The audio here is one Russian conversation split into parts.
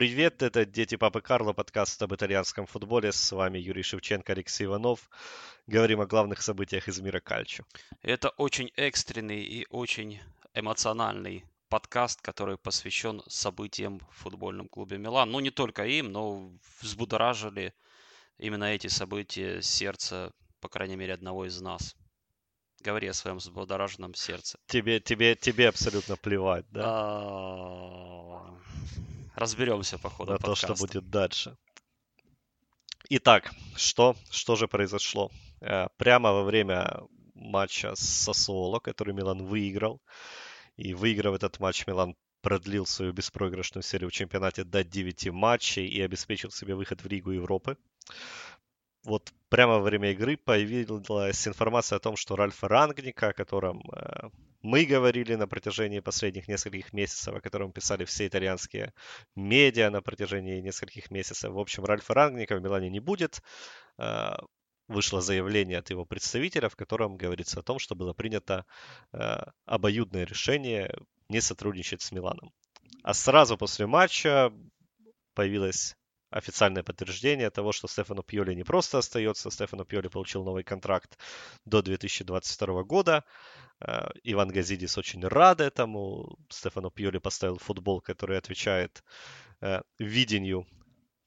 привет! Это «Дети Папы Карло», подкаст об итальянском футболе. С вами Юрий Шевченко, Алексей Иванов. Говорим о главных событиях из мира кальчо. Это очень экстренный и очень эмоциональный подкаст, который посвящен событиям в футбольном клубе Милан. Ну, не только им, но взбудоражили именно эти события сердца, по крайней мере, одного из нас. Говори о своем взбудораженном сердце. Тебе, тебе, тебе абсолютно плевать, да? Разберемся по ходу На подкаста. то, что будет дальше. Итак, что, что же произошло? Э, прямо во время матча с Сосоло, который Милан выиграл, и выиграв этот матч, Милан продлил свою беспроигрышную серию в чемпионате до 9 матчей и обеспечил себе выход в Лигу Европы вот прямо во время игры появилась информация о том, что Ральфа Рангника, о котором э, мы говорили на протяжении последних нескольких месяцев, о котором писали все итальянские медиа на протяжении нескольких месяцев. В общем, Ральфа Рангника в Милане не будет. Э, вышло заявление от его представителя, в котором говорится о том, что было принято э, обоюдное решение не сотрудничать с Миланом. А сразу после матча появилась официальное подтверждение того, что Стефану Пьоли не просто остается. Стефану Пьоли получил новый контракт до 2022 года. Э, Иван Газидис очень рад этому. Стефану Пьоли поставил футбол, который отвечает э, видению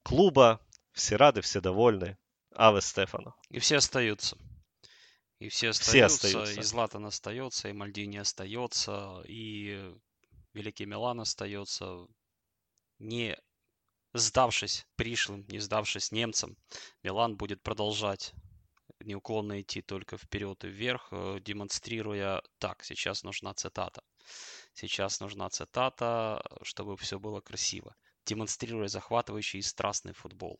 клуба. Все рады, все довольны. Аве Стефану. И все остаются. И все остаются, все остаются. и Златан остается, и Мальдини остается, и Великий Милан остается. Не сдавшись пришлым, не сдавшись немцам, Милан будет продолжать неуклонно идти только вперед и вверх, э, демонстрируя так, сейчас нужна цитата. Сейчас нужна цитата, чтобы все было красиво. Демонстрируя захватывающий и страстный футбол.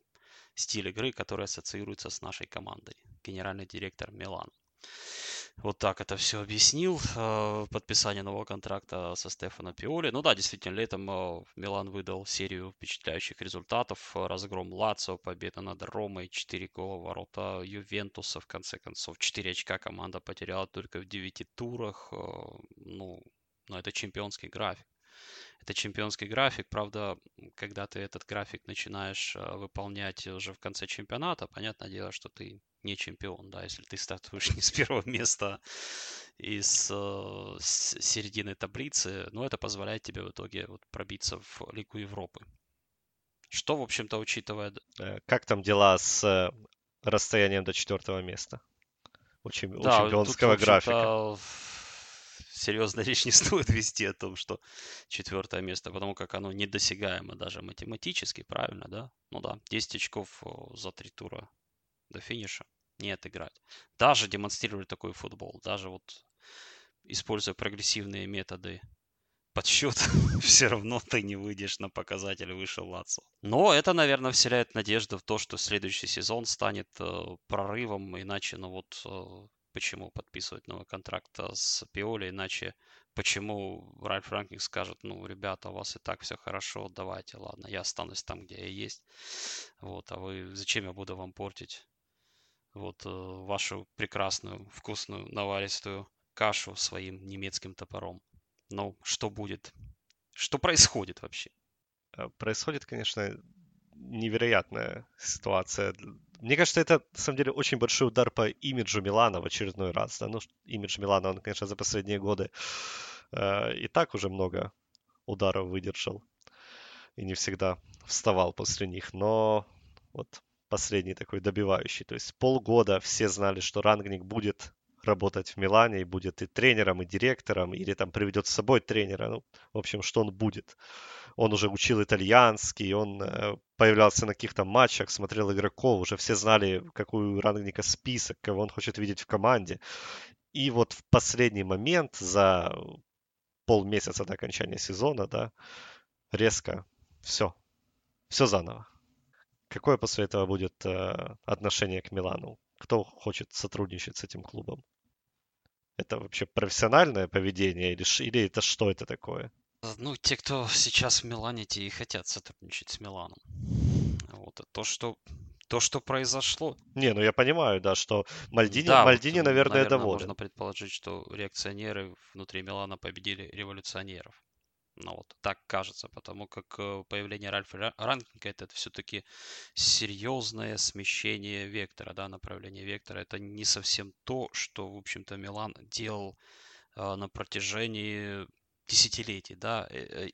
Стиль игры, который ассоциируется с нашей командой. Генеральный директор Милана. Вот так это все объяснил. Э, подписание нового контракта со Стефано Пиоли. Ну да, действительно, летом э, Милан выдал серию впечатляющих результатов. Разгром Лацио, победа над Ромой, 4 гола ворота Ювентуса, в конце концов. 4 очка команда потеряла только в 9 турах. Э, ну, но это чемпионский график. Это чемпионский график, правда, когда ты этот график начинаешь выполнять уже в конце чемпионата, понятное дело, что ты не чемпион, да, если ты стартуешь не с первого места и с, э, с середины таблицы, но это позволяет тебе в итоге вот пробиться в Лигу Европы. Что, в общем-то, учитывая... Э, как там дела с э, расстоянием до четвертого места? У, чем... да, у чемпионского тут, графика. Серьезно речь не стоит вести о том, что четвертое место, потому как оно недосягаемо даже математически, правильно, да? Ну да, 10 очков за три тура до финиша не отыграть. Даже демонстрируя такой футбол, даже вот используя прогрессивные методы подсчет, все равно ты не выйдешь на показатель выше Лацо. Но это, наверное, вселяет надежду в то, что следующий сезон станет э, прорывом, иначе, ну вот, э, почему подписывать новый контракт э, с Пиоли, иначе почему Ральф Ранкинг скажет, ну, ребята, у вас и так все хорошо, давайте, ладно, я останусь там, где я есть, вот, а вы, зачем я буду вам портить вот э, вашу прекрасную, вкусную, наваристую кашу своим немецким топором. Но что будет? Что происходит вообще? Э, происходит, конечно, невероятная ситуация. Мне кажется, это, на самом деле, очень большой удар по имиджу Милана в очередной раз. Да? Ну, имидж Милана, он, конечно, за последние годы э, и так уже много ударов выдержал. И не всегда вставал после них. Но вот последний такой добивающий. То есть полгода все знали, что Рангник будет работать в Милане и будет и тренером, и директором, или там приведет с собой тренера. Ну, в общем, что он будет. Он уже учил итальянский, он э, появлялся на каких-то матчах, смотрел игроков, уже все знали, какой у Рангника список, кого он хочет видеть в команде. И вот в последний момент, за полмесяца до окончания сезона, да, резко все, все заново. Какое после этого будет э, отношение к Милану? Кто хочет сотрудничать с этим клубом? Это вообще профессиональное поведение или, или это что это такое? Ну, те, кто сейчас в Милане, те и хотят сотрудничать с Миланом. Вот. А то, что то, что произошло. Не, ну я понимаю, да, что Мальдини, да, Мальдини вот, наверное, наверное, доволен. Можно предположить, что реакционеры внутри Милана победили революционеров. Ну вот, так кажется, потому как э, появление Ральфа Ранкинга это все-таки серьезное смещение вектора, да, направление вектора. Это не совсем то, что, в общем-то, Милан делал э, на протяжении десятилетий, да. Э,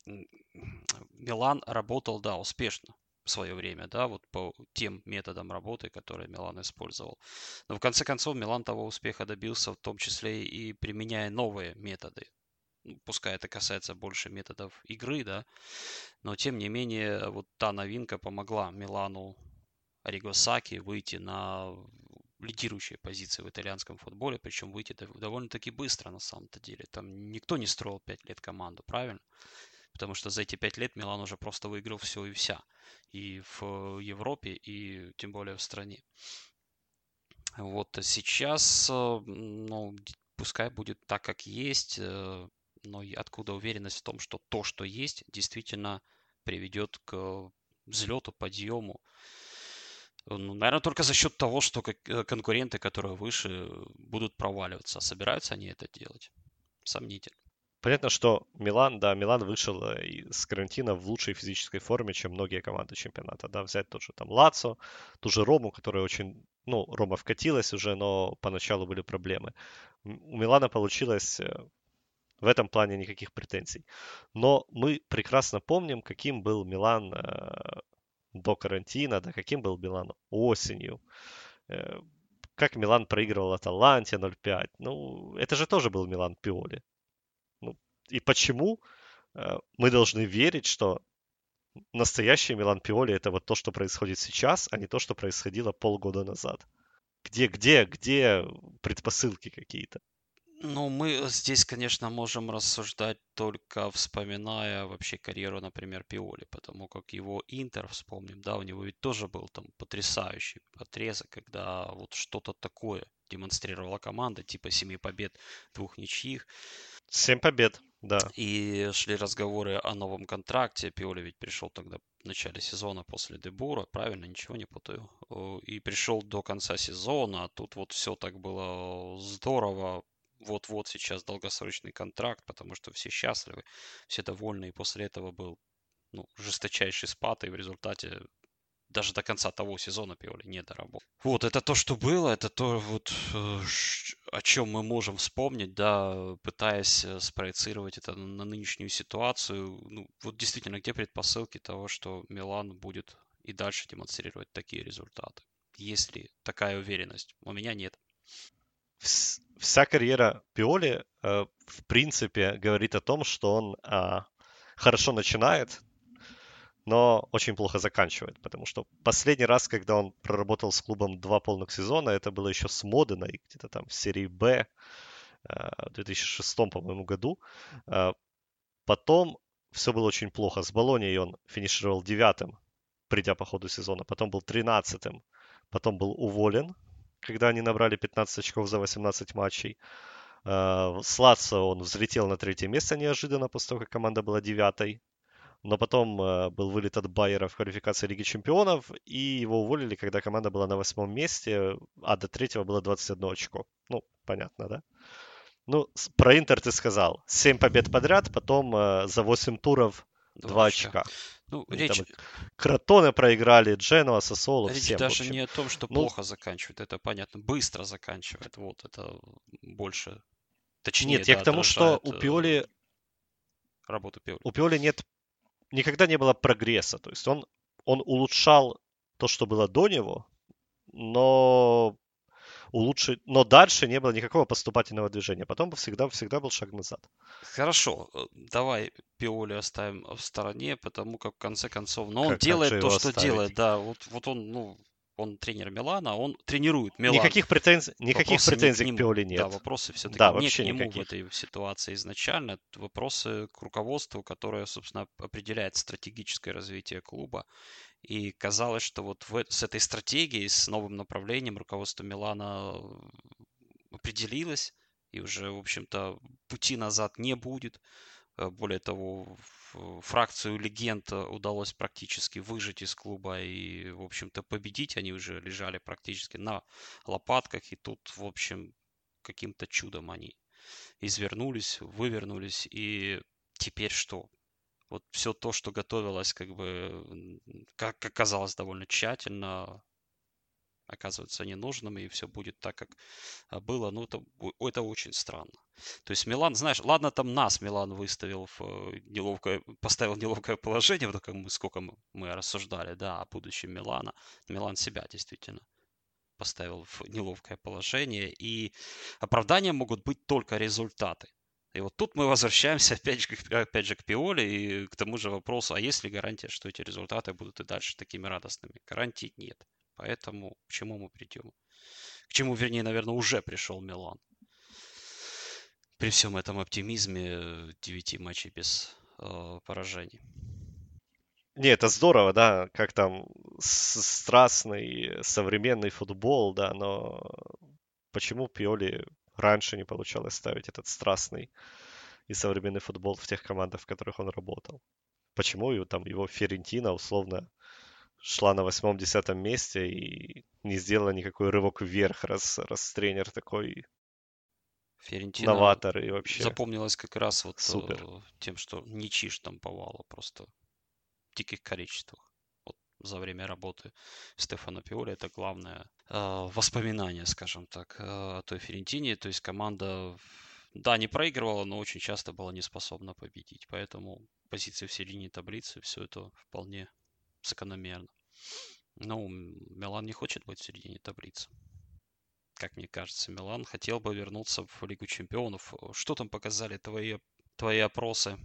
Милан работал, да, успешно в свое время, да, вот по тем методам работы, которые Милан использовал. Но в конце концов Милан того успеха добился, в том числе и применяя новые методы. Ну, пускай это касается больше методов игры, да, но тем не менее вот та новинка помогла Милану Ригосаки выйти на лидирующие позиции в итальянском футболе, причем выйти довольно-таки быстро на самом-то деле. Там никто не строил 5 лет команду, правильно? Потому что за эти 5 лет Милан уже просто выиграл все и вся. И в Европе, и тем более в стране. Вот сейчас, э, ну, пускай будет так, как есть, э, но откуда уверенность в том, что то, что есть, действительно приведет к взлету, подъему. Ну, наверное, только за счет того, что э, конкуренты, которые выше, будут проваливаться. собираются они это делать? Сомнительно. Понятно, что Милан, да, Милан вышел из карантина в лучшей физической форме, чем многие команды чемпионата. Да, взять тот же там Лацо, ту же Рому, которая очень, ну, Рома вкатилась уже, но поначалу были проблемы. У Милана получилось э, в этом плане никаких претензий. Но мы прекрасно помним, каким был Милан э, до карантина, да, каким был Милан осенью. Э, как Милан проигрывал Аталанте 0-5. Ну, это же тоже был Милан Пиоли. Ну, и почему э, мы должны верить, что настоящий Милан Пиоли это вот то, что происходит сейчас, а не то, что происходило полгода назад? Где, где, где предпосылки какие-то? Ну, мы здесь, конечно, можем рассуждать только вспоминая вообще карьеру, например, Пиоли, потому как его Интер, вспомним, да, у него ведь тоже был там потрясающий отрезок, когда вот что-то такое демонстрировала команда, типа семи побед, двух ничьих. Семь побед, да. И шли разговоры о новом контракте. Пиоли ведь пришел тогда в начале сезона после Дебура, правильно, ничего не путаю. И пришел до конца сезона, а тут вот все так было здорово, вот-вот сейчас долгосрочный контракт, потому что все счастливы, все довольны, и после этого был ну, жесточайший спад, и в результате даже до конца того сезона Пиоли не доработал. Вот, это то, что было, это то, вот, э, о чем мы можем вспомнить, да, пытаясь э, спроецировать это на нынешнюю ситуацию. Ну, вот действительно, где предпосылки того, что Милан будет и дальше демонстрировать такие результаты? Есть ли такая уверенность? У меня нет вся карьера Пиоли, э, в принципе, говорит о том, что он э, хорошо начинает, но очень плохо заканчивает, потому что последний раз, когда он проработал с клубом два полных сезона, это было еще с Моденой, где-то там в серии Б э, в 2006, по-моему, году. Э, потом все было очень плохо. С Болонией он финишировал девятым, придя по ходу сезона. Потом был тринадцатым. Потом был уволен когда они набрали 15 очков за 18 матчей. Э, с он взлетел на третье место неожиданно, после того, как команда была девятой. Но потом э, был вылет от Байера в квалификации Лиги Чемпионов, и его уволили, когда команда была на восьмом месте, а до третьего было 21 очко. Ну, понятно, да? Ну, про Интер ты сказал. 7 побед подряд, потом э, за 8 туров 2 очка. Ну, Они речь... Кротоны проиграли, Дженуа, Сосоло, Речь всем, даже не о том, что ну... плохо заканчивает, это понятно, быстро заканчивает, вот, это больше... Точнее, Нет, я к тому, что у Пиоли... Работу Пиоли. У Пиоли нет... Никогда не было прогресса, то есть он, он улучшал то, что было до него, но улучшить, но дальше не было никакого поступательного движения. Потом всегда, всегда был шаг назад. Хорошо, э, давай Пиоли оставим в стороне, потому как в конце концов, но он как, делает как то, что оставить? делает, да, вот, вот он, ну, он тренер Милана, он тренирует Милан. Никаких претензий, никаких претензий к, к Пиоли нет. Да, вопросы все-таки да, не к нему никаких. в этой ситуации изначально. Вопросы к руководству, которое, собственно, определяет стратегическое развитие клуба. И казалось, что вот в, с этой стратегией, с новым направлением руководство Милана определилось, и уже, в общем-то, пути назад не будет. Э, более того, фракцию легенд удалось практически выжить из клуба и, в общем-то, победить. Они уже лежали практически на лопатках, и тут, в общем, каким-то чудом они извернулись, вывернулись, и теперь что? Вот все то, что готовилось, как бы, как оказалось, довольно тщательно, оказывается ненужным, и все будет так, как а, было. Ну, это, это очень странно. То есть Милан, знаешь, ладно, там нас Милан выставил в э, неловкое, поставил в неловкое положение, вот как мы, сколько мы, рассуждали, да, о будущем Милана. Милан себя действительно поставил в неловкое положение, и оправданием могут быть только результаты. И вот тут мы возвращаемся опять же, опять же к Пиоле и к тому же вопросу, а есть ли гарантия, что эти результаты будут и дальше такими радостными? Гарантий нет. Поэтому к чему мы придем? К чему, вернее, наверное, уже пришел Милан. При всем этом оптимизме 9 матчей без э, поражений. Не, это здорово, да, как там страстный современный футбол, да, но почему Пиоли раньше не получалось ставить этот страстный и современный футбол в тех командах, в которых он работал? Почему его, там его Ферентина условно шла на восьмом-десятом месте и не сделала никакой рывок вверх, раз, раз тренер такой Ферентина новатор и вообще запомнилась как раз вот Супер. Э, тем, что ничьи штамповала просто в диких количествах. За время работы Стефана Пиоли это главное э, воспоминание, скажем так, э, о той Ферентине. То есть команда, да, не проигрывала, но очень часто была не способна победить. Поэтому позиции в середине таблицы, все это вполне закономерно. Ну, Милан не хочет быть в середине таблицы. Как мне кажется, Милан хотел бы вернуться в Лигу Чемпионов. Что там показали твои, твои опросы?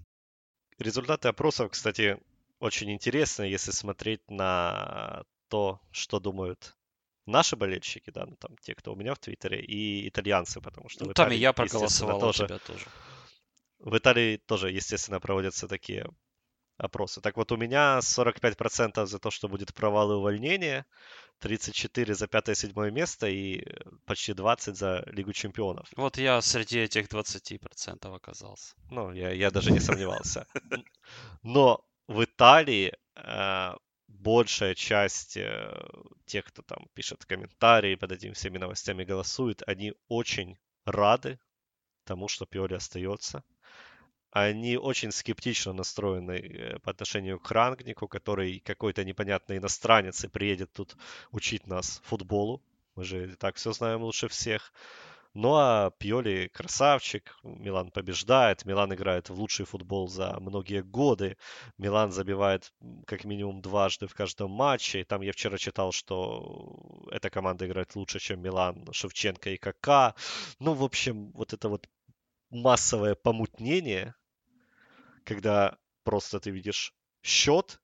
Результаты опросов, кстати, очень интересны, если смотреть на то, что думают наши болельщики, да, ну там те, кто у меня в Твиттере, и итальянцы, потому что ну, там Италии, и я проголосовал тоже, тебя тоже. В Италии тоже, естественно, проводятся такие опросы. Так вот, у меня 45% за то, что будет провал и увольнение, 34 за пятое-седьмое место и почти 20 за Лигу Чемпионов. Вот я среди этих 20% оказался. Ну, я, я даже не сомневался. Но в Италии э, большая часть э, тех, кто там пишет комментарии под этими всеми новостями голосует, они очень рады тому, что Пиоли остается они очень скептично настроены э, по отношению к Рангнику, который какой-то непонятный иностранец и приедет тут учить нас футболу. Мы же и так все знаем лучше всех. Ну а Пьоли красавчик, Милан побеждает, Милан играет в лучший футбол за многие годы, Милан забивает как минимум дважды в каждом матче. И там я вчера читал, что эта команда играет лучше, чем Милан, Шевченко и КК. Ну, в общем, вот это вот массовое помутнение, когда просто ты видишь счет,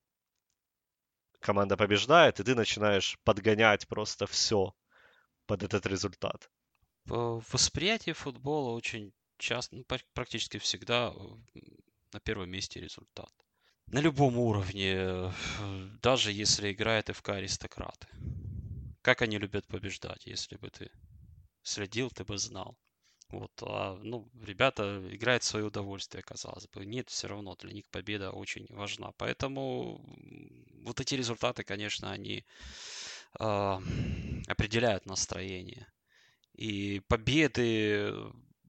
команда побеждает, и ты начинаешь подгонять просто все под этот результат. В восприятии футбола очень часто, ну, практически всегда на первом месте результат. На любом уровне, даже если играет ФК аристократы. Как они любят побеждать, если бы ты следил, ты бы знал. Вот, а, ну, ребята играют в свое удовольствие, казалось бы. Нет, все равно для них победа очень важна. Поэтому вот эти результаты, конечно, они э, определяют настроение. И победы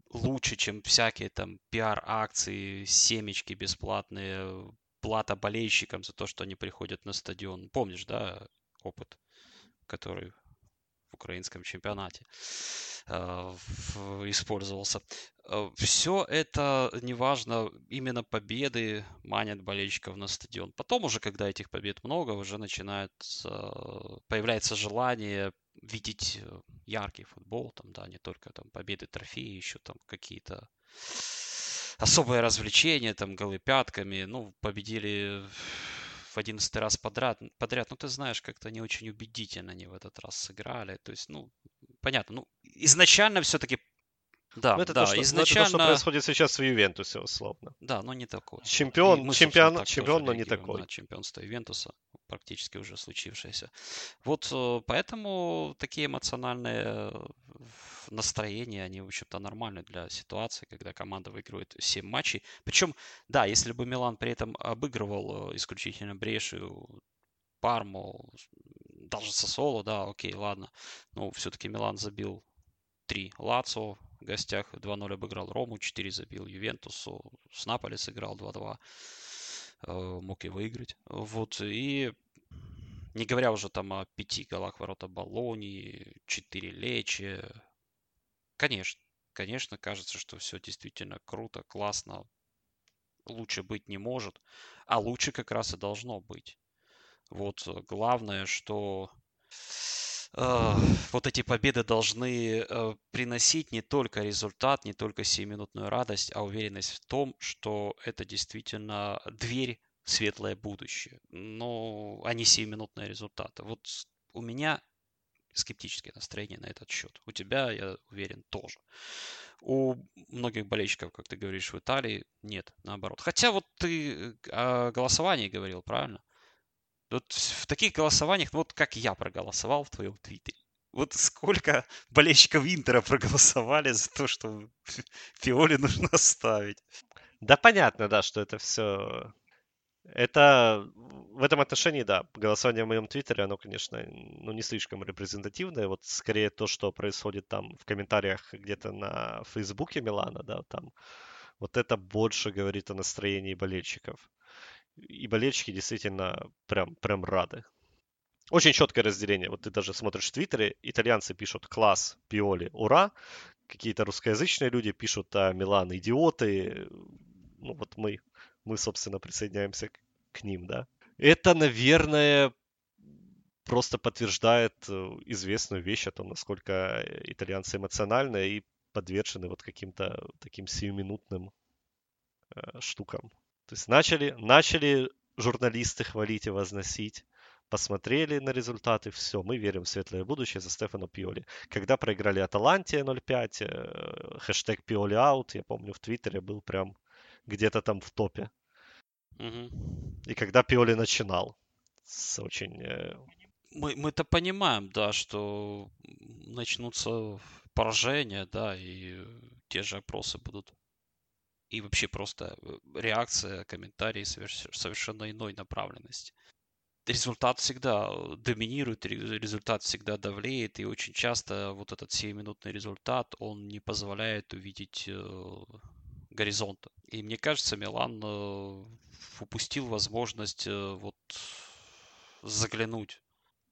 лучше, чем всякие там пиар-акции, семечки бесплатные, плата болельщикам за то, что они приходят на стадион. Помнишь, да, опыт, который в украинском чемпионате? Э, использовался. Э, Все это, неважно, именно победы манят болельщиков на стадион. Потом уже, когда этих побед много, уже начинает появляется желание видеть э, яркий футбол, там, да, не только там победы, трофеи, еще там какие-то особые развлечения, там, голы пятками, ну, победили в одиннадцатый раз подряд, подряд, ну, ты знаешь, как-то не очень убедительно они в этот раз сыграли, то есть, ну, понятно, ну, изначально все-таки да, ну, это да, то, что, изначально... Ну, это то, что происходит сейчас в Ювентусе, условно. Да, но не такое. Чемпион, вот. чемпион, чемпион, но не такой. На чемпионство Ювентуса, практически уже случившееся. Вот э, поэтому такие эмоциональные э, настроения, они, в общем-то, нормальны для ситуации, когда команда выигрывает 7 матчей. Причем, да, если бы Милан при этом обыгрывал э, исключительно Брешу, Парму, даже Сосоло, да, окей, ладно. Но все-таки Милан забил 3 Лацо в гостях, 2-0 обыграл Рому, 4 забил Ювентусу, с Наполи сыграл 2-2. мог и выиграть. Вот, и не говоря уже там о пяти голах ворота Болонии, четыре Лечи. Конечно, конечно, кажется, что все действительно круто, классно. Лучше быть не может, а лучше как раз и должно быть. Вот главное, что э, вот эти победы должны э, приносить не только результат, не только сиюминутную радость, а уверенность в том, что это действительно дверь светлое будущее, но а не сиюминутные результаты. Вот у меня скептическое настроение на этот счет. У тебя, я уверен, тоже. У многих болельщиков, как ты говоришь, в Италии нет, наоборот. Хотя вот ты о голосовании говорил, правильно? Вот в таких голосованиях, ну вот как я проголосовал в твоем твиттере. Вот сколько болельщиков Интера проголосовали за то, что Фиоли нужно оставить. Да понятно, да, что это все это в этом отношении, да, голосование в моем твиттере, оно, конечно, ну, не слишком репрезентативное. Вот скорее то, что происходит там в комментариях где-то на фейсбуке Милана, да, там, вот это больше говорит о настроении болельщиков. И болельщики действительно прям, прям рады. Очень четкое разделение. Вот ты даже смотришь в Твиттере, итальянцы пишут «класс, Пиоли, ура!», какие-то русскоязычные люди пишут а Милан идиоты. Ну вот мы мы, собственно, присоединяемся к, к ним, да. Это, наверное, просто подтверждает э, известную вещь о том, насколько итальянцы эмоциональны и подвержены вот каким-то таким сиюминутным э, штукам. То есть начали, начали журналисты хвалить и возносить, посмотрели на результаты, все, мы верим в светлое будущее за Стефано Пиоли. Когда проиграли Аталанте 0-5, э, хэштег Пиоли аут, я помню, в Твиттере был прям где-то там в топе. Угу. И когда Пиоли начинал с очень... Э, мы, мы-то понимаем, да, что начнутся поражения, да, и те же опросы будут. И вообще просто э, реакция, комментарии совершенно иной направленности. Результат всегда э, доминирует, результат всегда давлеет, и очень часто вот этот 7-минутный результат, он не позволяет увидеть горизонта. И мне кажется, Милан э, упустил возможность э, вот заглянуть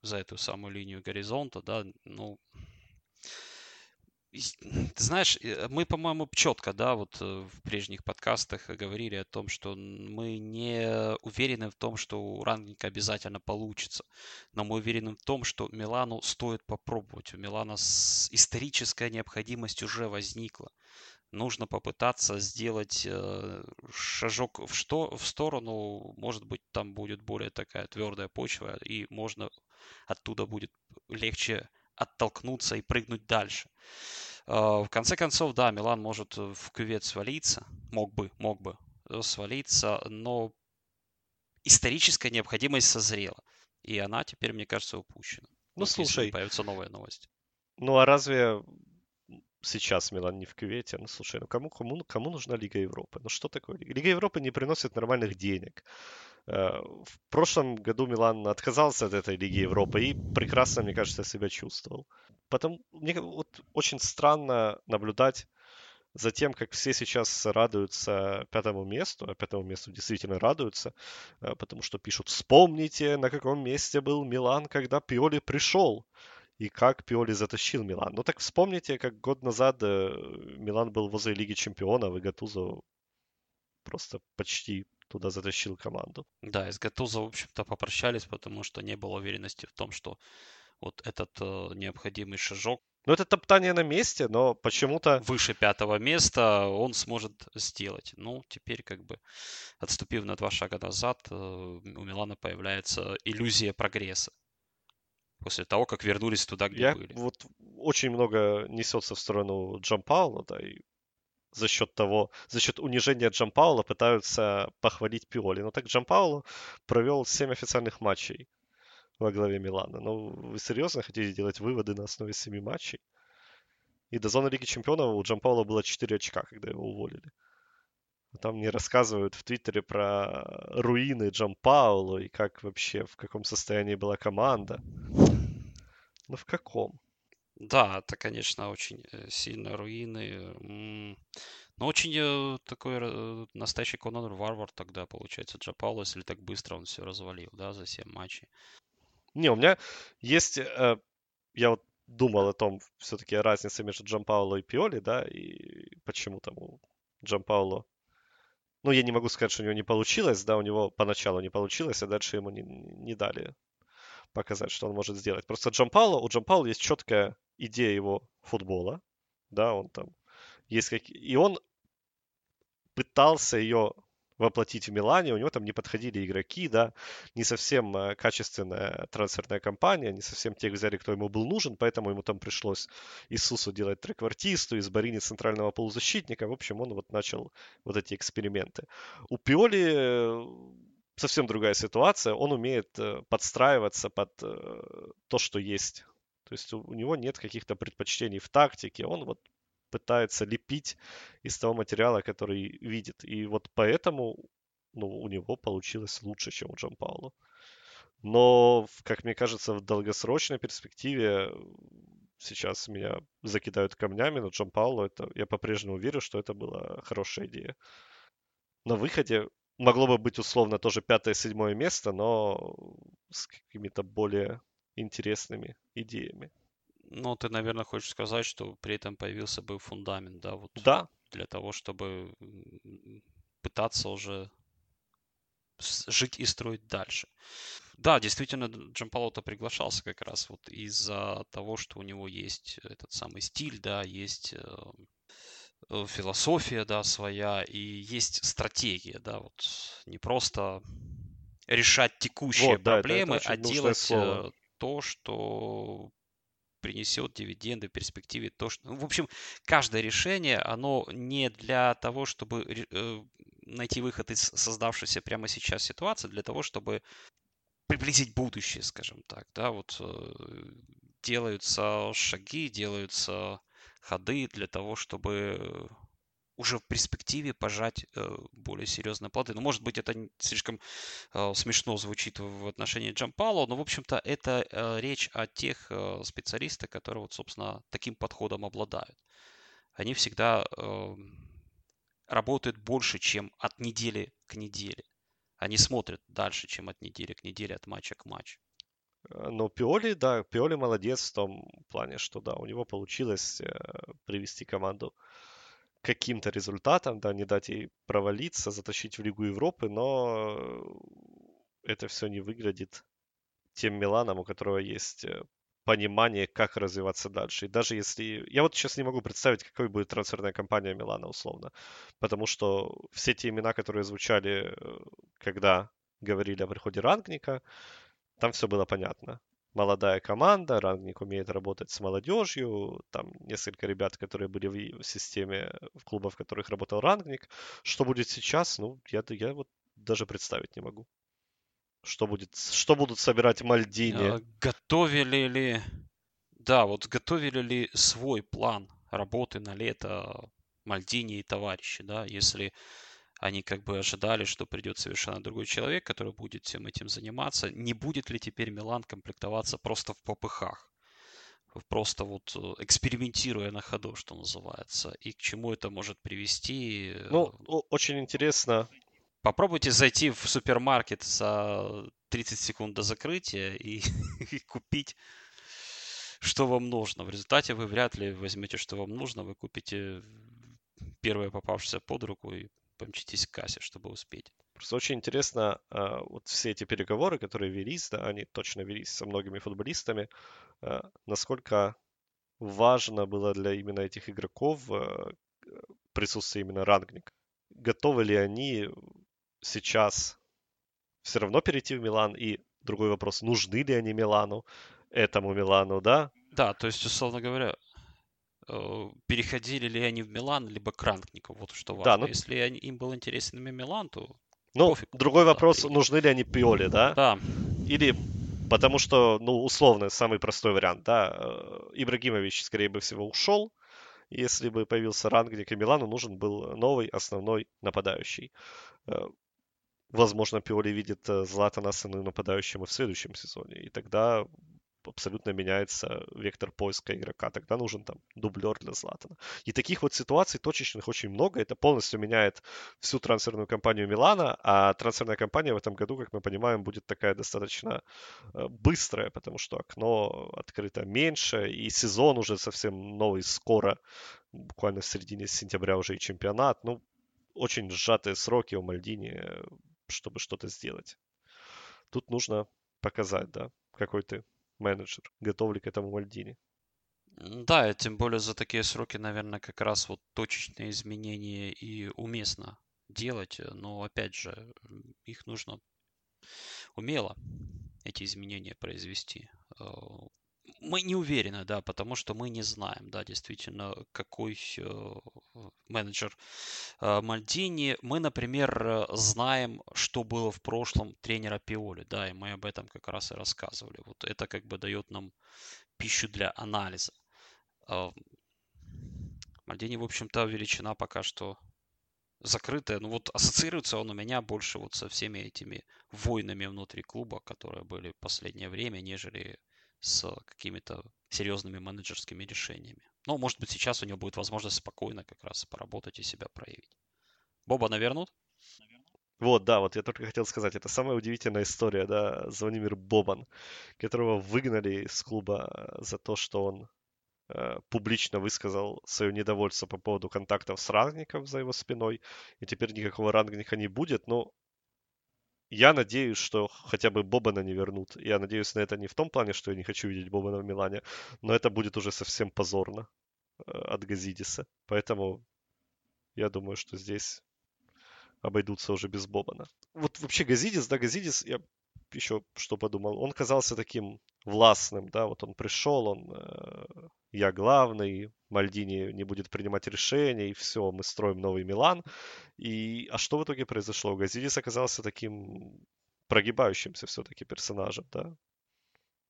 за эту самую линию горизонта, да, ну, ты знаешь, э, мы, по-моему, четко, да, вот в прежних подкастах говорили о том, что мы не уверены в том, что у Рангника обязательно получится, но мы уверены в том, что Милану стоит попробовать. У Милана историческая необходимость уже возникла нужно попытаться сделать э, шажок в, что, в сторону, может быть, там будет более такая твердая почва, и можно оттуда будет легче оттолкнуться и прыгнуть дальше. Э, в конце концов, да, Милан может в кювет свалиться, мог бы, мог бы свалиться, но историческая необходимость созрела, и она теперь, мне кажется, упущена. Ну, вот, слушай, появится новая новость. Ну, а разве сейчас Милан не в кювете. Ну, слушай, ну кому, кому, кому нужна Лига Европы? Ну что такое? Лига Европы не приносит нормальных денег. Э, в прошлом году Милан отказался от этой Лиги Европы и прекрасно, мне кажется, себя чувствовал. Потом мне вот очень странно наблюдать за тем, как все сейчас радуются пятому месту, а пятому месту действительно радуются, э, потому что пишут, вспомните, на каком месте был Милан, когда Пиоли пришел и как Пиоли затащил Милан. Ну так вспомните, как год назад э, Милан был возле Лиги Чемпионов, и Гатузо просто почти туда затащил команду. Да, и с Гатузо, в общем-то, попрощались, потому что не было уверенности в том, что вот этот э, необходимый шажок. Ну, это топтание на месте, но почему-то... Выше пятого места он сможет сделать. Ну, теперь как бы, отступив на два шага назад, э, у Милана появляется иллюзия прогресса после того, как вернулись туда, где Я, были. Вот очень много несется в сторону Джампаула, да, и за счет того, за счет унижения Джампаула пытаются похвалить Пиоли. Но так Джампауло провел 7 официальных матчей во главе Милана. Ну, вы серьезно хотите делать выводы на основе 7 матчей? И до зоны Лиги Чемпионов у Джампаула было 4 очка, когда его уволили. Там мне рассказывают в Твиттере про руины Джан Паулу и как вообще, в каком состоянии была команда. Ну, в каком? Да, это, конечно, очень э, сильно руины. Ну, очень э, такой э, настоящий Конор Варвар тогда, получается, Джа Пауло, если так быстро он все развалил, да, за 7 матчей. Не, у меня есть... Я вот думал о том, все-таки разница между Джан Пауло и Пиоли, да, и почему там у Джан Пауло ну, я не могу сказать, что у него не получилось, да, у него поначалу не получилось, а дальше ему не, не дали показать, что он может сделать. Просто Джан Пауло, у Джан Пауло есть четкая идея его футбола, да, он там есть как... И он пытался ее воплотить в Милане, у него там не подходили игроки, да, не совсем э, качественная трансферная кампания, не совсем тех взяли, кто ему был нужен, поэтому ему там пришлось Иисусу делать треквартисту, из Барини центрального полузащитника, в общем, он вот начал вот эти эксперименты. У Пиоли э, совсем другая ситуация, он умеет э, подстраиваться под то, что есть. То есть у него нет каких-то предпочтений в тактике, он вот пытается лепить из того материала, который видит. И вот поэтому ну, у него получилось лучше, чем у Джан Пауло. Но, как мне кажется, в долгосрочной перспективе сейчас меня закидают камнями, но Джан Пауло, это, я по-прежнему верю, что это была хорошая идея. На выходе могло бы быть условно тоже пятое-седьмое место, но с какими-то более интересными идеями. Ну, ты, наверное, хочешь сказать, что при этом появился бы фундамент, да? Вот да. Для того, чтобы пытаться уже жить и строить дальше. Да, действительно, Джампалота приглашался как раз вот из-за того, что у него есть этот самый стиль, да, есть э, философия, да, своя, и есть стратегия, да, вот не просто решать текущие вот, проблемы, да, а делать э, слово. то, что принесет дивиденды в перспективе то, что... Ну, в общем, каждое решение, оно не для того, чтобы э, найти выход из создавшейся прямо сейчас ситуации, для того, чтобы приблизить будущее, скажем так, да, вот э, делаются шаги, делаются ходы для того, чтобы уже в перспективе пожать э, более серьезные плоды. Ну, может быть, это слишком э, смешно звучит в отношении Джампало, но, в общем-то, это э, речь о тех специалистах, которые, вот, собственно, таким подходом обладают. Они всегда работают больше, чем от недели к неделе. Они смотрят дальше, чем от недели к неделе, от матча к матчу. Э, но Пиоли, да, Пиоли молодец в том плане, что да, у него получилось э, привести команду каким-то результатом, да, не дать ей провалиться, затащить в Лигу Европы, но это все не выглядит тем Миланом, у которого есть э, понимание, как развиваться дальше. И даже если... Я вот сейчас не могу представить, какой будет трансферная кампания Милана, условно. Потому что все те имена, которые звучали, когда говорили о приходе Рангника, там все было понятно молодая команда, Рангник умеет работать с молодежью, там несколько ребят, которые были в системе в клубах, в которых работал Рангник. Что будет сейчас, ну, я, я вот даже представить не могу. Что будет, что будут собирать Мальдини? А, готовили ли, да, вот готовили ли свой план работы на лето Мальдини и товарищи, да, если они как бы ожидали, что придет совершенно другой человек, который будет всем этим заниматься. Не будет ли теперь Милан комплектоваться просто в попыхах? Просто вот э, экспериментируя на ходу, что называется. И к чему это может привести? Ну, очень интересно. Попробуйте зайти в супермаркет за 30 секунд до закрытия и, и купить что вам нужно. В результате вы вряд ли возьмете, что вам нужно. Вы купите первое попавшееся под руку и помчитесь к кассе, чтобы успеть. Просто очень интересно, а, вот все эти переговоры, которые велись, да, они точно велись со многими футболистами, а, насколько важно было для именно этих игроков а, присутствие именно рангника. Готовы ли они сейчас все равно перейти в Милан? И другой вопрос, нужны ли они Милану, этому Милану, да? Да, то есть, условно говоря, переходили ли они в Милан, либо к Рангнику, вот что важно. Да, ну... Если они, им был интересен Милан, то Ну, пофиг, другой вопрос, да, нужны ли они Пиоли, да? Да. Или потому что, ну, условно, самый простой вариант, да, э, Ибрагимович, скорее бы всего, ушел, если бы появился Рангник, и Милану нужен был новый основной нападающий. Э, возможно, Пиоли видит Златана основным нападающим и в следующем сезоне, и тогда абсолютно меняется вектор поиска игрока. Тогда нужен там дублер для Златана. И таких вот ситуаций точечных очень много. Это полностью меняет всю трансферную кампанию Милана. А трансферная кампания в этом году, как мы понимаем, будет такая достаточно э, быстрая, потому что окно открыто меньше, и сезон уже совсем новый скоро. Буквально в середине сентября уже и чемпионат. Ну, очень сжатые сроки у Мальдини, чтобы что-то сделать. Тут нужно показать, да, какой ты менеджер, готов ли к этому Мальдини. Да, тем более за такие сроки, наверное, как раз вот точечные изменения и уместно делать, но опять же, их нужно умело эти изменения произвести. Э, мы не уверены, да, потому что мы не знаем, да, действительно, какой э, менеджер э, Мальдини. Мы, например, э, знаем, что было в прошлом тренера Пиоли, да, и мы об этом как раз и рассказывали. Вот это как бы дает нам пищу для анализа. Э, Мальдини, в общем-то, величина пока что закрытая. Ну вот ассоциируется он у меня больше вот со всеми этими войнами внутри клуба, которые были в последнее время, нежели с какими-то серьезными менеджерскими решениями. Но, может быть, сейчас у него будет возможность спокойно как раз поработать и себя проявить. Боба навернут? Вот, да, вот я только хотел сказать, это самая удивительная история, да, Звонимир Бобан, которого выгнали из клуба за то, что он э, публично высказал свое недовольство по поводу контактов с рангником за его спиной, и теперь никакого рангника не будет, но я надеюсь, что хотя бы Бобана не вернут. Я надеюсь на это не в том плане, что я не хочу видеть Бобана в Милане, но это будет уже совсем позорно э, от Газидиса. Поэтому я думаю, что здесь обойдутся уже без Бобана. Вот вообще Газидис, да, Газидис, я еще что подумал, он казался таким властным, да, вот он пришел, он, э, я главный, Мальдини не будет принимать решения, и все, мы строим новый Милан. И, а что в итоге произошло? Газидис оказался таким прогибающимся все-таки персонажем, да,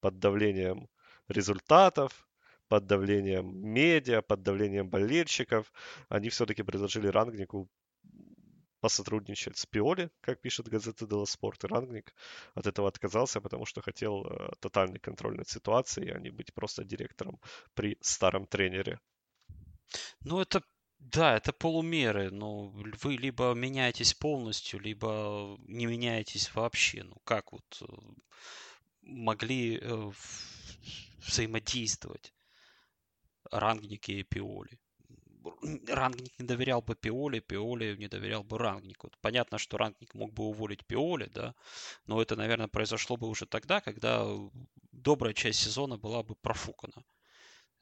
под давлением результатов, под давлением медиа, под давлением болельщиков, они все-таки предложили Рангнику посотрудничать с Пиоли, как пишет газета Делла Спорт, и Рангник от этого отказался, потому что хотел э, тотальный контроль над ситуацией, а не быть просто директором при старом тренере. Ну, это да, это полумеры. Ну, вы либо меняетесь полностью, либо не меняетесь вообще. Ну, как вот э, могли э, взаимодействовать Рангник и Пиоли? Рангник не доверял бы Пиоли, Пиоли не доверял бы Рангнику. Понятно, что Рангник мог бы уволить Пиоли, да, но это, наверное, произошло бы уже тогда, когда добрая часть сезона была бы профукана.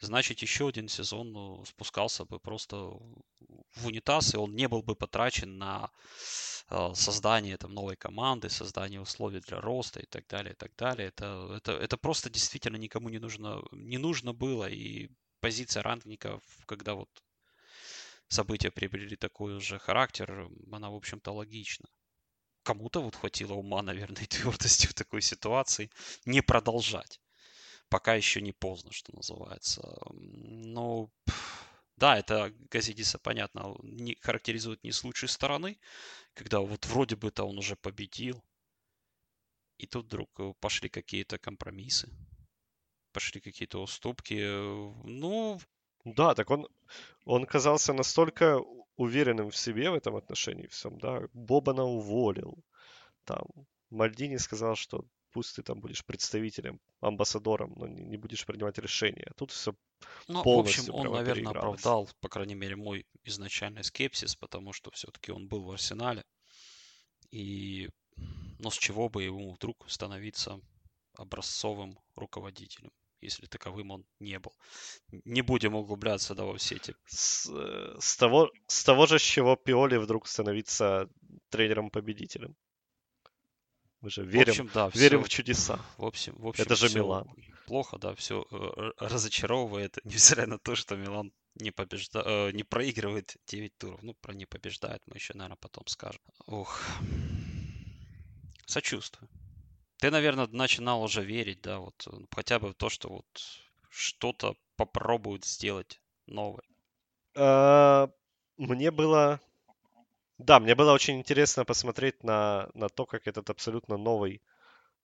Значит, еще один сезон ну, спускался бы просто в унитаз, и он не был бы потрачен на э, создание там, новой команды, создание условий для роста и так далее, и так далее. Это, это, это просто действительно никому не нужно, не нужно было, и позиция рангников, когда вот события приобрели такой уже характер, она, в общем-то, логична. Кому-то вот хватило ума, наверное, и твердости в такой ситуации не продолжать. Пока еще не поздно, что называется. Ну, да, это Газидиса, понятно, не, характеризует не с лучшей стороны, когда вот вроде бы-то он уже победил, и тут вдруг э, пошли какие-то компромиссы, пошли какие-то уступки. Ну, да, так он, он казался настолько уверенным в себе в этом отношении всем, да. Бобана уволил. Там Мальдини сказал, что пусть ты там будешь представителем, амбассадором, но не, не будешь принимать решения. Тут все ну, полностью в общем, он, наверное, оправдал, по крайней мере, мой изначальный скепсис, потому что все-таки он был в Арсенале. И, ну, с чего бы ему вдруг становиться образцовым руководителем? Если таковым он не был. Не будем углубляться да, во все эти... С, э, с, того, с того же, с чего Пиоли вдруг становится тренером-победителем. Мы же верим, в, общем, да, верим все, в чудеса. В общем, в общем, Это же Милан. Плохо, да, все э, разочаровывает, несмотря на то, что Милан не, побежда... Э, не проигрывает 9 туров. Ну, про не побеждает мы еще, наверное, потом скажем. Ух. Сочувствую. Ты, наверное, начинал уже верить, да, вот э, хотя бы в то, что вот что-то попробуют сделать новое. А, мне было... Да, мне было очень интересно посмотреть на, на то, как этот абсолютно новый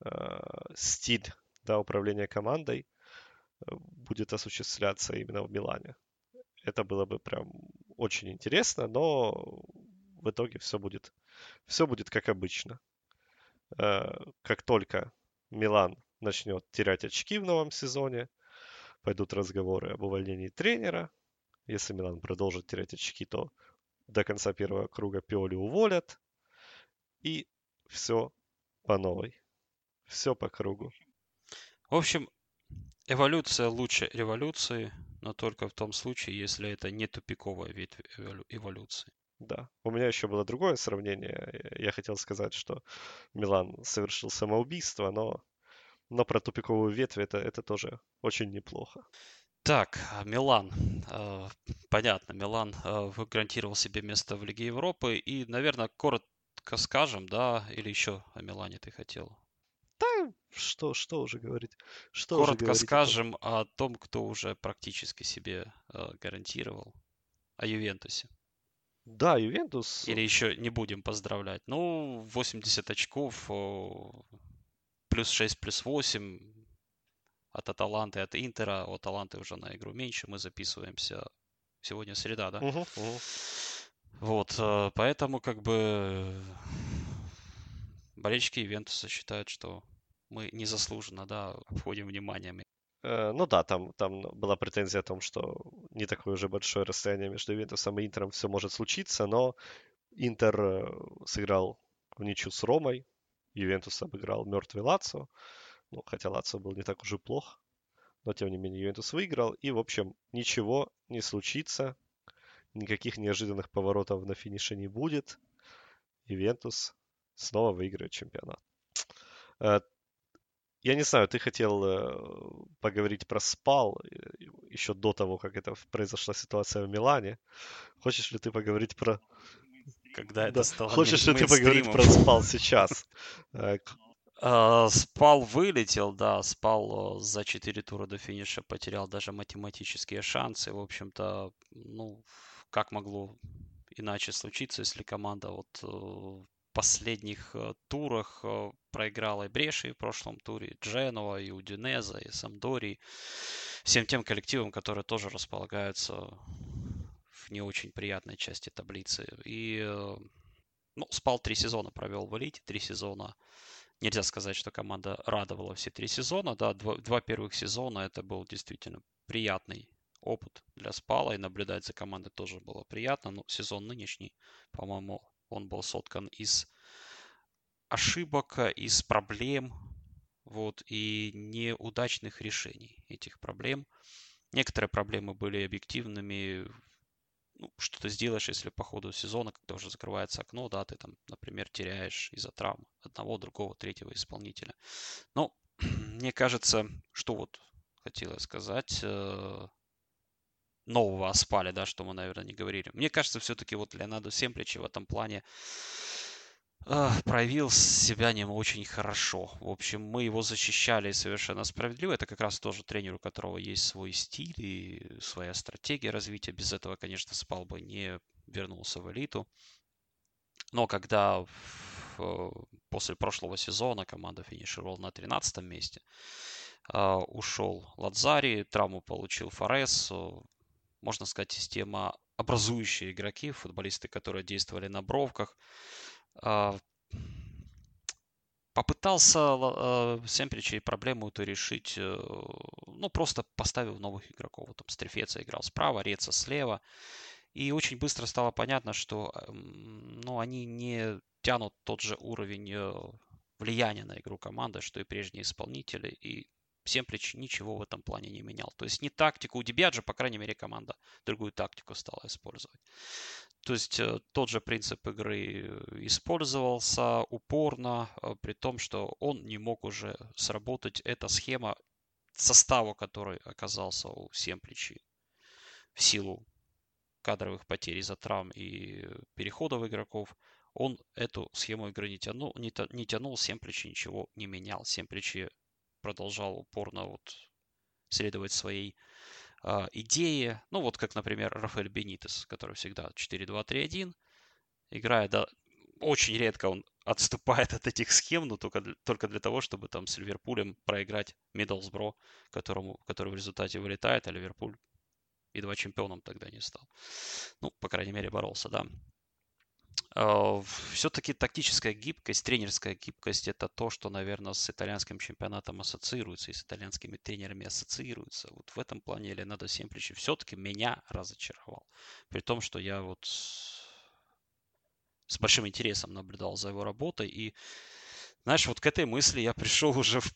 э, стиль да, управление командой э, будет осуществляться именно в Милане. Это было бы прям очень интересно, но в итоге все будет, все будет как обычно. Э, как только Милан начнет терять очки в новом сезоне, пойдут разговоры об увольнении тренера. Если Милан продолжит терять очки, то до конца первого круга Пиоли уволят. И все по новой. Все по кругу. В общем, эволюция лучше революции, но только в том случае, если это не тупиковая ветвь эволюции. Да. У меня еще было другое сравнение. Я хотел сказать, что Милан совершил самоубийство, но, но про тупиковую ветвь это, это тоже очень неплохо. Так, а, Милан. А, понятно, Милан а, гарантировал себе место в Лиге Европы. И, наверное, коротко скажем, да, или еще о Милане ты хотел? Да, что, что уже говорить? Что коротко уже скажем о том, кто уже практически себе гарантировал. О Ювентусе. Да, Ювентус. Или еще не будем поздравлять. Ну, 80 очков, плюс 6, плюс 8 от Аталанты, от Интера. У Аталанты уже на игру меньше. Мы записываемся сегодня среда, да? Угу, угу. Вот, э, поэтому как бы болельщики Ивентуса считают, что мы незаслуженно, да, обходим вниманием. Э, ну да, там, там была претензия о том, что не такое уже большое расстояние между Ивентусом и Интером, все может случиться, но Интер э, сыграл в ничью с Ромой, Ювентус обыграл мертвый Лацо, ну, хотя Лацио был не так уж и плох. Но, тем не менее, Ювентус выиграл. И, в общем, ничего не случится. Никаких неожиданных поворотов на финише не будет. Ювентус снова выиграет чемпионат. Э, я не знаю, ты хотел э, поговорить про спал э, еще до того, как это произошла ситуация в Милане. Хочешь ли ты поговорить про... Когда это да. стало Хочешь ли ты поговорить про спал сейчас? Uh, спал вылетел, да, спал за 4 тура до финиша, потерял даже математические шансы. В общем-то, ну, как могло иначе случиться, если команда вот последних турах проиграла и Бреши в прошлом туре, и Дженова, и Удинеза, и Самдори, всем тем коллективам, которые тоже располагаются в не очень приятной части таблицы. И, ну, спал три сезона, провел в элите, три сезона Нельзя сказать, что команда радовала все три сезона. Да, два, два первых сезона это был действительно приятный опыт для Спала, и наблюдать за командой тоже было приятно. Но сезон нынешний, по-моему, он был соткан из ошибок, из проблем, вот, и неудачных решений этих проблем. Некоторые проблемы были объективными, ну, что ты сделаешь, если по ходу сезона, когда уже закрывается окно, да, ты там, например, теряешь из-за травм одного, другого, третьего исполнителя. Но мне кажется, что вот хотела сказать, э, нового Аспаля, да, что мы, наверное, не говорили. Мне кажется, все-таки вот Леонардо Семпличи в этом плане проявил себя не очень хорошо. В общем, мы его защищали совершенно справедливо. Это как раз тоже тренер, у которого есть свой стиль и своя стратегия развития. Без этого, конечно, Спал бы не вернулся в элиту. Но когда в, после прошлого сезона команда финишировала на 13 месте, а, ушел Ладзари, травму получил Форес, можно сказать, система образующие игроки, футболисты, которые действовали на бровках, а, попытался э, Семпричи проблему эту решить, э, ну, просто поставил новых игроков. Вот там Стрефеца играл справа, Реца слева. И очень быстро стало понятно, что эм, ну, они не тянут тот же уровень э, влияния на игру команды, что и прежние исполнители. И Семплич ничего в этом плане не менял. То есть не тактику. У Дебиаджа, по крайней мере, команда другую тактику стала использовать. То есть э, тот же принцип игры использовался упорно, э, при том, что он не мог уже сработать. Эта схема состава, который оказался у Семпличи в силу кадровых потерь из-за травм и переходов игроков, он эту схему игры не тянул, не, не тянул, Семпличи ничего не менял. Семпличи продолжал упорно вот следовать своей э, идее. Ну, вот как, например, Рафаэль Бенитес, который всегда 4-2-3-1, играя, да, очень редко он отступает от этих схем, но только для, только для того, чтобы там с Ливерпулем проиграть Миддлсбро, которому, который в результате вылетает, а Ливерпуль едва чемпионом тогда не стал. Ну, по крайней мере, боролся, да. А, Все-таки тактическая гибкость, тренерская гибкость – это то, что, наверное, с итальянским чемпионатом ассоциируется и с итальянскими тренерами ассоциируется. Вот в этом плане Ленадо Семпличи все-таки меня разочаровал. При том, что я вот с большим интересом наблюдал за его работой. И, знаешь, вот к этой мысли я пришел уже в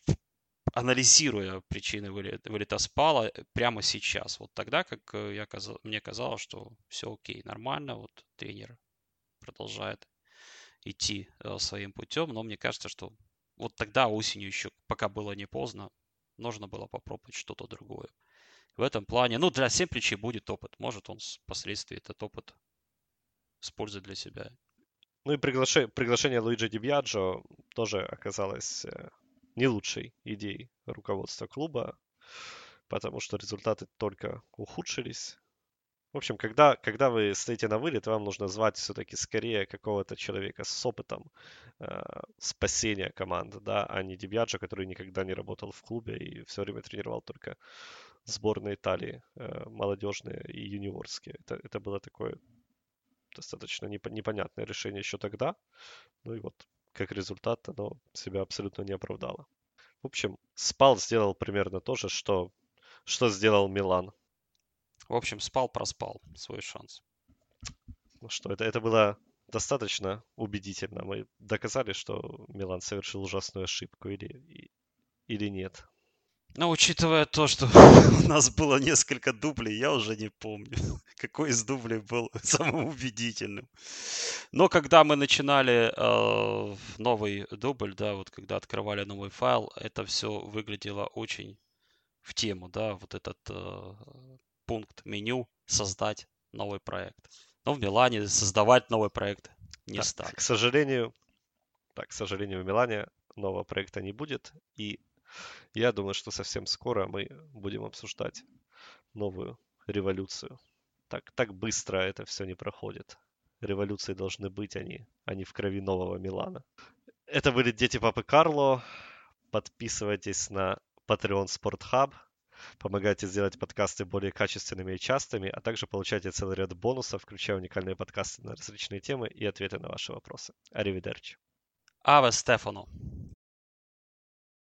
анализируя причины вылета спала э, прямо сейчас. Вот тогда, как э, я, мне казалось, что все окей, нормально, вот тренер продолжает идти э, своим путем, но мне кажется, что вот тогда осенью еще, пока было не поздно, нужно было попробовать что-то другое. В этом плане, ну, для Семпличи будет опыт. Может, он впоследствии этот опыт использует для себя. Ну и приглашение, приглашение Луиджи Дибьяджо тоже оказалось не лучшей идеей руководства клуба, потому что результаты только ухудшились. В общем, когда, когда вы стоите на вылет, вам нужно звать все-таки скорее какого-то человека с опытом э, спасения команды, да, а не Дебьяджа, который никогда не работал в клубе и все время тренировал только сборные Италии, э, молодежные и юниорские. Это, это было такое достаточно непонятное решение еще тогда. Ну и вот как результат оно себя абсолютно не оправдало. В общем, Спал сделал примерно то же, что, что сделал Милан. В общем, Спал проспал свой шанс. Ну что, это, это было достаточно убедительно. Мы доказали, что Милан совершил ужасную ошибку или, или нет. Но учитывая то, что у нас было несколько дублей, я уже не помню, какой из дублей был самым убедительным. Но когда мы начинали э, новый дубль, да, вот когда открывали новый файл, это все выглядело очень в тему, да, вот этот э, пункт меню создать новый проект. Но в Милане создавать новый проект не да, стали. К сожалению, так, к сожалению, в Милане нового проекта не будет, и я думаю, что совсем скоро мы будем обсуждать новую революцию. Так, так быстро это все не проходит. Революции должны быть они, а не в крови нового Милана. Это были Дети Папы Карло. Подписывайтесь на Patreon Sport Hub. Помогайте сделать подкасты более качественными и частыми, а также получайте целый ряд бонусов, включая уникальные подкасты на различные темы и ответы на ваши вопросы. Аривидерчи. Аве Стефано.